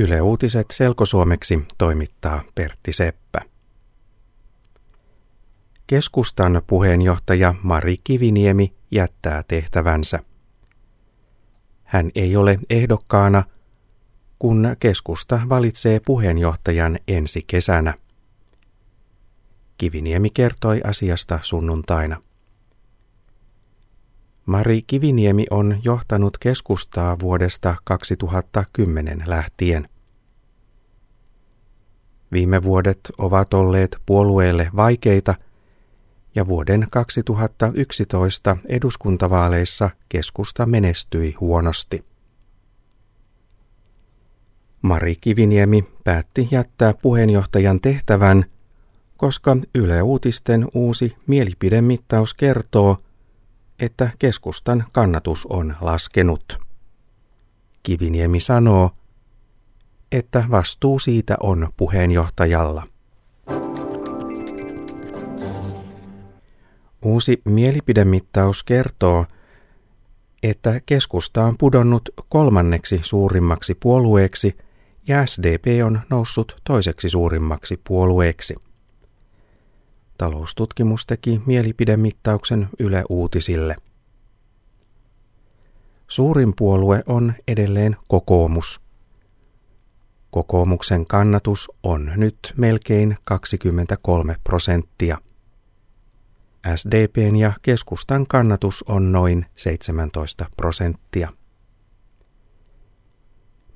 Yle Uutiset selkosuomeksi toimittaa Pertti Seppä. Keskustan puheenjohtaja Mari Kiviniemi jättää tehtävänsä. Hän ei ole ehdokkaana, kun keskusta valitsee puheenjohtajan ensi kesänä. Kiviniemi kertoi asiasta sunnuntaina. Mari Kiviniemi on johtanut keskustaa vuodesta 2010 lähtien. Viime vuodet ovat olleet puolueelle vaikeita ja vuoden 2011 eduskuntavaaleissa keskusta menestyi huonosti. Mari Kiviniemi päätti jättää puheenjohtajan tehtävän, koska Yle Uutisten uusi mielipidemittaus kertoo – että keskustan kannatus on laskenut. Kiviniemi sanoo, että vastuu siitä on puheenjohtajalla. Uusi mielipidemittaus kertoo, että keskusta on pudonnut kolmanneksi suurimmaksi puolueeksi ja SDP on noussut toiseksi suurimmaksi puolueeksi. Taloustutkimus teki mielipidemittauksen Yle Uutisille. Suurin puolue on edelleen kokoomus. Kokoomuksen kannatus on nyt melkein 23 prosenttia. SDPn ja keskustan kannatus on noin 17 prosenttia.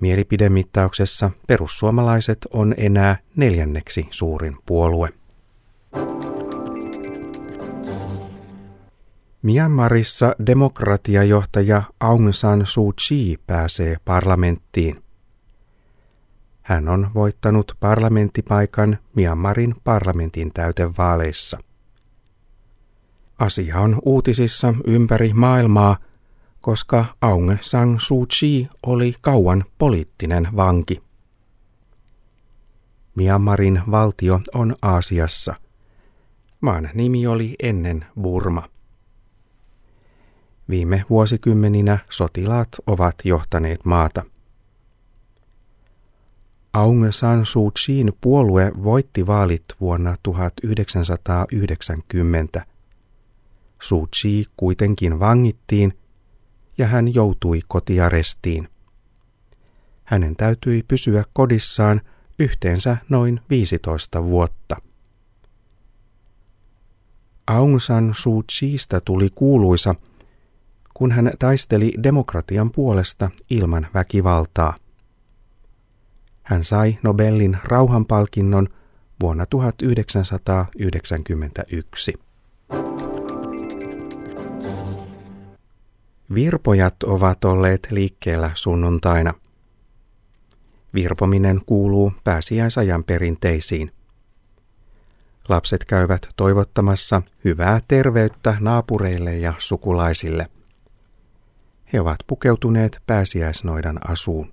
Mielipidemittauksessa perussuomalaiset on enää neljänneksi suurin puolue. Myanmarissa demokratiajohtaja Aung San Suu Kyi pääsee parlamenttiin. Hän on voittanut parlamenttipaikan Myanmarin parlamentin täytevaaleissa. Asia on uutisissa ympäri maailmaa, koska Aung San Suu Kyi oli kauan poliittinen vanki. Myanmarin valtio on Aasiassa. Maan nimi oli ennen Burma. Viime vuosikymmeninä sotilaat ovat johtaneet maata. Aung San Suu Kyiin puolue voitti vaalit vuonna 1990. Suu Kyi kuitenkin vangittiin ja hän joutui kotiarestiin. Hänen täytyi pysyä kodissaan yhteensä noin 15 vuotta. Aung San Suu Kyiistä tuli kuuluisa – kun hän taisteli demokratian puolesta ilman väkivaltaa. Hän sai Nobelin rauhanpalkinnon vuonna 1991. Virpojat ovat olleet liikkeellä sunnuntaina. Virpominen kuuluu pääsiäisajan perinteisiin. Lapset käyvät toivottamassa hyvää terveyttä naapureille ja sukulaisille. He ovat pukeutuneet pääsiäisnoidan asuun.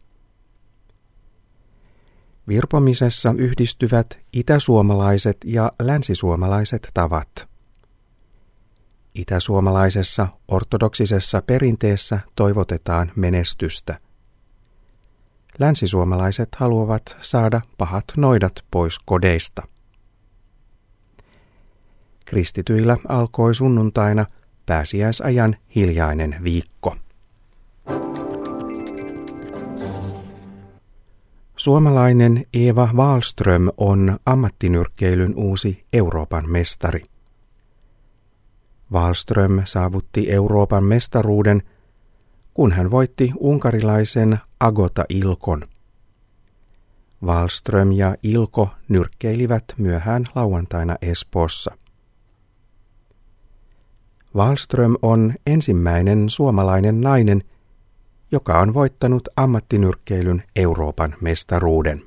Virpomisessa yhdistyvät itäsuomalaiset ja länsisuomalaiset tavat. Itäsuomalaisessa ortodoksisessa perinteessä toivotetaan menestystä. Länsisuomalaiset haluavat saada pahat noidat pois kodeista. Kristityillä alkoi sunnuntaina pääsiäisajan hiljainen viikko. Suomalainen Eva Wallström on ammattinyrkkeilyn uusi Euroopan mestari. Wallström saavutti Euroopan mestaruuden, kun hän voitti unkarilaisen Agota Ilkon. Wallström ja Ilko nyrkkeilivät myöhään lauantaina Espoossa. Wallström on ensimmäinen suomalainen nainen, joka on voittanut ammattinyrkkeilyn Euroopan mestaruuden.